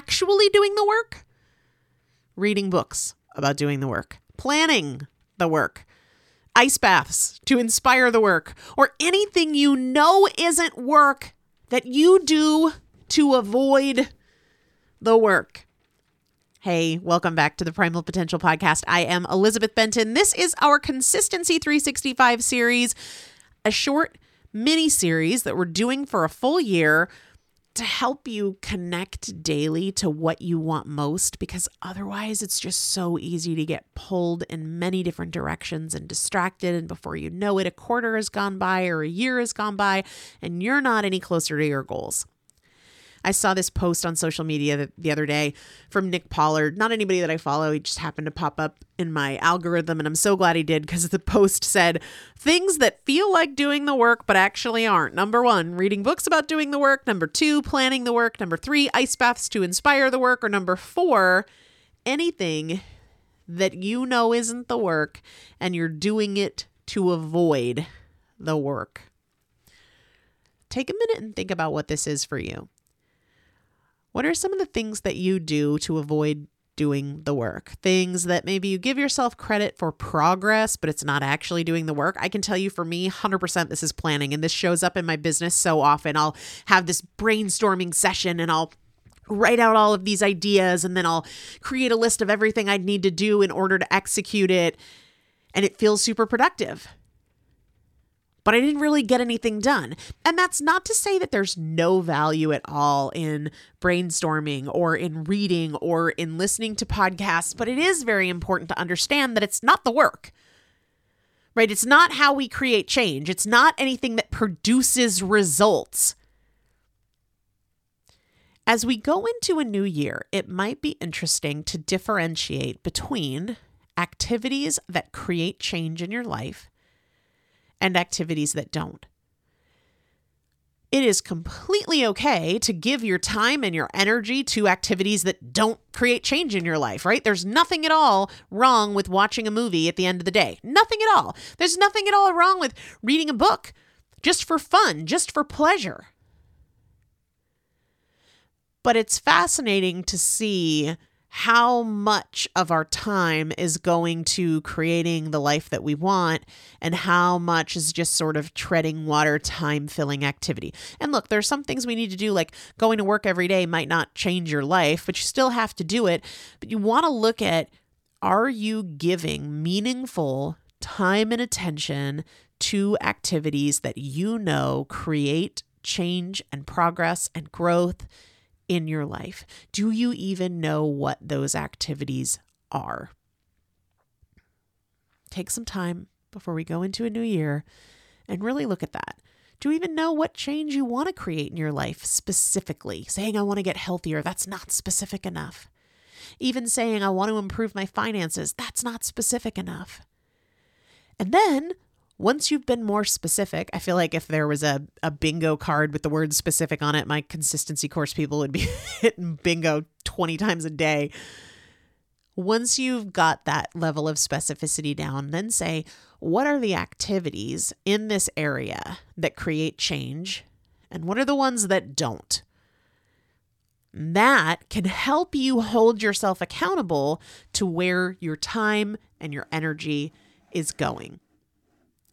actually doing the work, reading books about doing the work, planning the work, ice baths to inspire the work, or anything you know isn't work that you do to avoid the work. Hey, welcome back to the Primal Potential Podcast. I am Elizabeth Benton. This is our Consistency 365 series, a short mini series that we're doing for a full year to help you connect daily to what you want most because otherwise it's just so easy to get pulled in many different directions and distracted. And before you know it, a quarter has gone by or a year has gone by, and you're not any closer to your goals. I saw this post on social media the other day from Nick Pollard, not anybody that I follow. He just happened to pop up in my algorithm, and I'm so glad he did because the post said things that feel like doing the work but actually aren't. Number one, reading books about doing the work. Number two, planning the work. Number three, ice baths to inspire the work. Or number four, anything that you know isn't the work and you're doing it to avoid the work. Take a minute and think about what this is for you. What are some of the things that you do to avoid doing the work? Things that maybe you give yourself credit for progress, but it's not actually doing the work. I can tell you for me, 100% this is planning, and this shows up in my business so often. I'll have this brainstorming session and I'll write out all of these ideas and then I'll create a list of everything I'd need to do in order to execute it. And it feels super productive but I didn't really get anything done. And that's not to say that there's no value at all in brainstorming or in reading or in listening to podcasts, but it is very important to understand that it's not the work. Right? It's not how we create change. It's not anything that produces results. As we go into a new year, it might be interesting to differentiate between activities that create change in your life and activities that don't. It is completely okay to give your time and your energy to activities that don't create change in your life, right? There's nothing at all wrong with watching a movie at the end of the day. Nothing at all. There's nothing at all wrong with reading a book just for fun, just for pleasure. But it's fascinating to see how much of our time is going to creating the life that we want and how much is just sort of treading water time filling activity. And look, there's some things we need to do like going to work every day might not change your life, but you still have to do it. But you want to look at are you giving meaningful time and attention to activities that you know create change and progress and growth in your life? Do you even know what those activities are? Take some time before we go into a new year and really look at that. Do you even know what change you want to create in your life specifically? Saying, I want to get healthier, that's not specific enough. Even saying, I want to improve my finances, that's not specific enough. And then once you've been more specific, I feel like if there was a, a bingo card with the word specific on it, my consistency course people would be hitting bingo 20 times a day. Once you've got that level of specificity down, then say, what are the activities in this area that create change? And what are the ones that don't? That can help you hold yourself accountable to where your time and your energy is going.